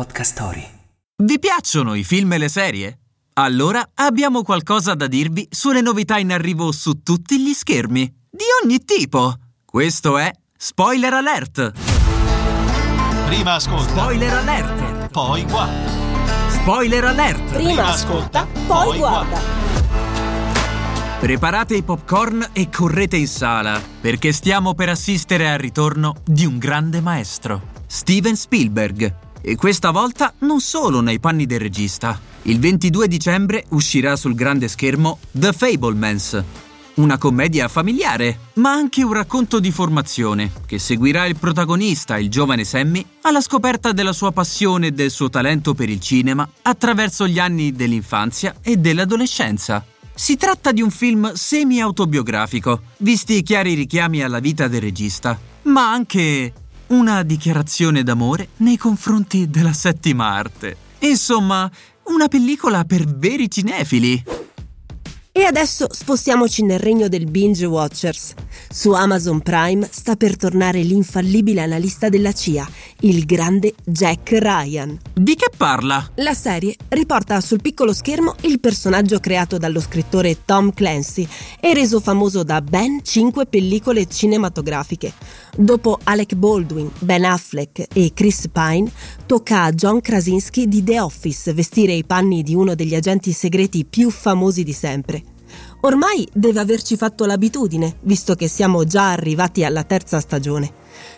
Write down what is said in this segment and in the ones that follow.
Podcast Story. Vi piacciono i film e le serie? Allora abbiamo qualcosa da dirvi sulle novità in arrivo su tutti gli schermi, di ogni tipo. Questo è Spoiler Alert! Prima ascolta, Spoiler Alert! poi guarda. Spoiler Alert! Prima ascolta, poi guarda. Preparate i popcorn e correte in sala, perché stiamo per assistere al ritorno di un grande maestro, Steven Spielberg. E questa volta non solo nei panni del regista. Il 22 dicembre uscirà sul grande schermo The Fablemans, una commedia familiare, ma anche un racconto di formazione che seguirà il protagonista, il giovane Sammy, alla scoperta della sua passione e del suo talento per il cinema attraverso gli anni dell'infanzia e dell'adolescenza. Si tratta di un film semi-autobiografico, visti i chiari richiami alla vita del regista, ma anche una dichiarazione d'amore nei confronti della settima arte. Insomma, una pellicola per veri cinefili. E adesso spostiamoci nel regno del binge watchers. Su Amazon Prime sta per tornare l'infallibile analista della CIA, il grande Jack Ryan. Di che parla? La serie riporta sul piccolo schermo il personaggio creato dallo scrittore Tom Clancy e reso famoso da ben cinque pellicole cinematografiche. Dopo Alec Baldwin, Ben Affleck e Chris Pine, tocca a John Krasinski di The Office vestire i panni di uno degli agenti segreti più famosi di sempre. Ormai deve averci fatto l'abitudine, visto che siamo già arrivati alla terza stagione.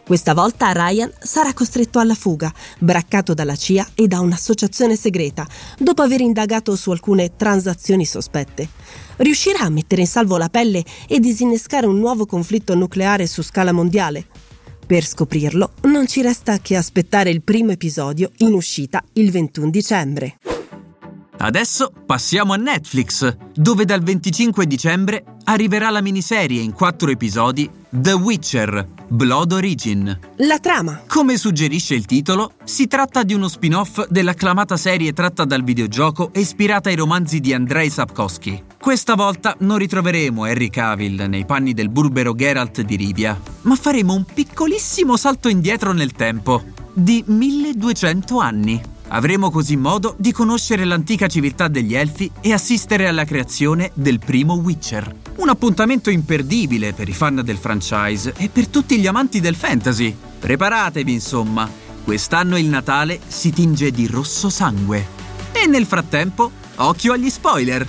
Questa volta Ryan sarà costretto alla fuga, braccato dalla CIA e da un'associazione segreta, dopo aver indagato su alcune transazioni sospette. Riuscirà a mettere in salvo la pelle e disinnescare un nuovo conflitto nucleare su scala mondiale? Per scoprirlo non ci resta che aspettare il primo episodio in uscita il 21 dicembre. Adesso passiamo a Netflix, dove dal 25 dicembre arriverà la miniserie in quattro episodi The Witcher, Blood Origin. La trama. Come suggerisce il titolo, si tratta di uno spin-off dell'acclamata serie tratta dal videogioco e ispirata ai romanzi di Andrei Sapkowski. Questa volta non ritroveremo Henry Cavill nei panni del burbero Geralt di Rivia, ma faremo un piccolissimo salto indietro nel tempo, di 1200 anni. Avremo così modo di conoscere l'antica civiltà degli Elfi e assistere alla creazione del primo Witcher. Un appuntamento imperdibile per i fan del franchise e per tutti gli amanti del fantasy. Preparatevi, insomma. Quest'anno il Natale si tinge di rosso sangue. E nel frattempo, occhio agli spoiler.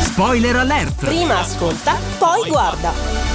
Spoiler alert! Prima ascolta, poi guarda.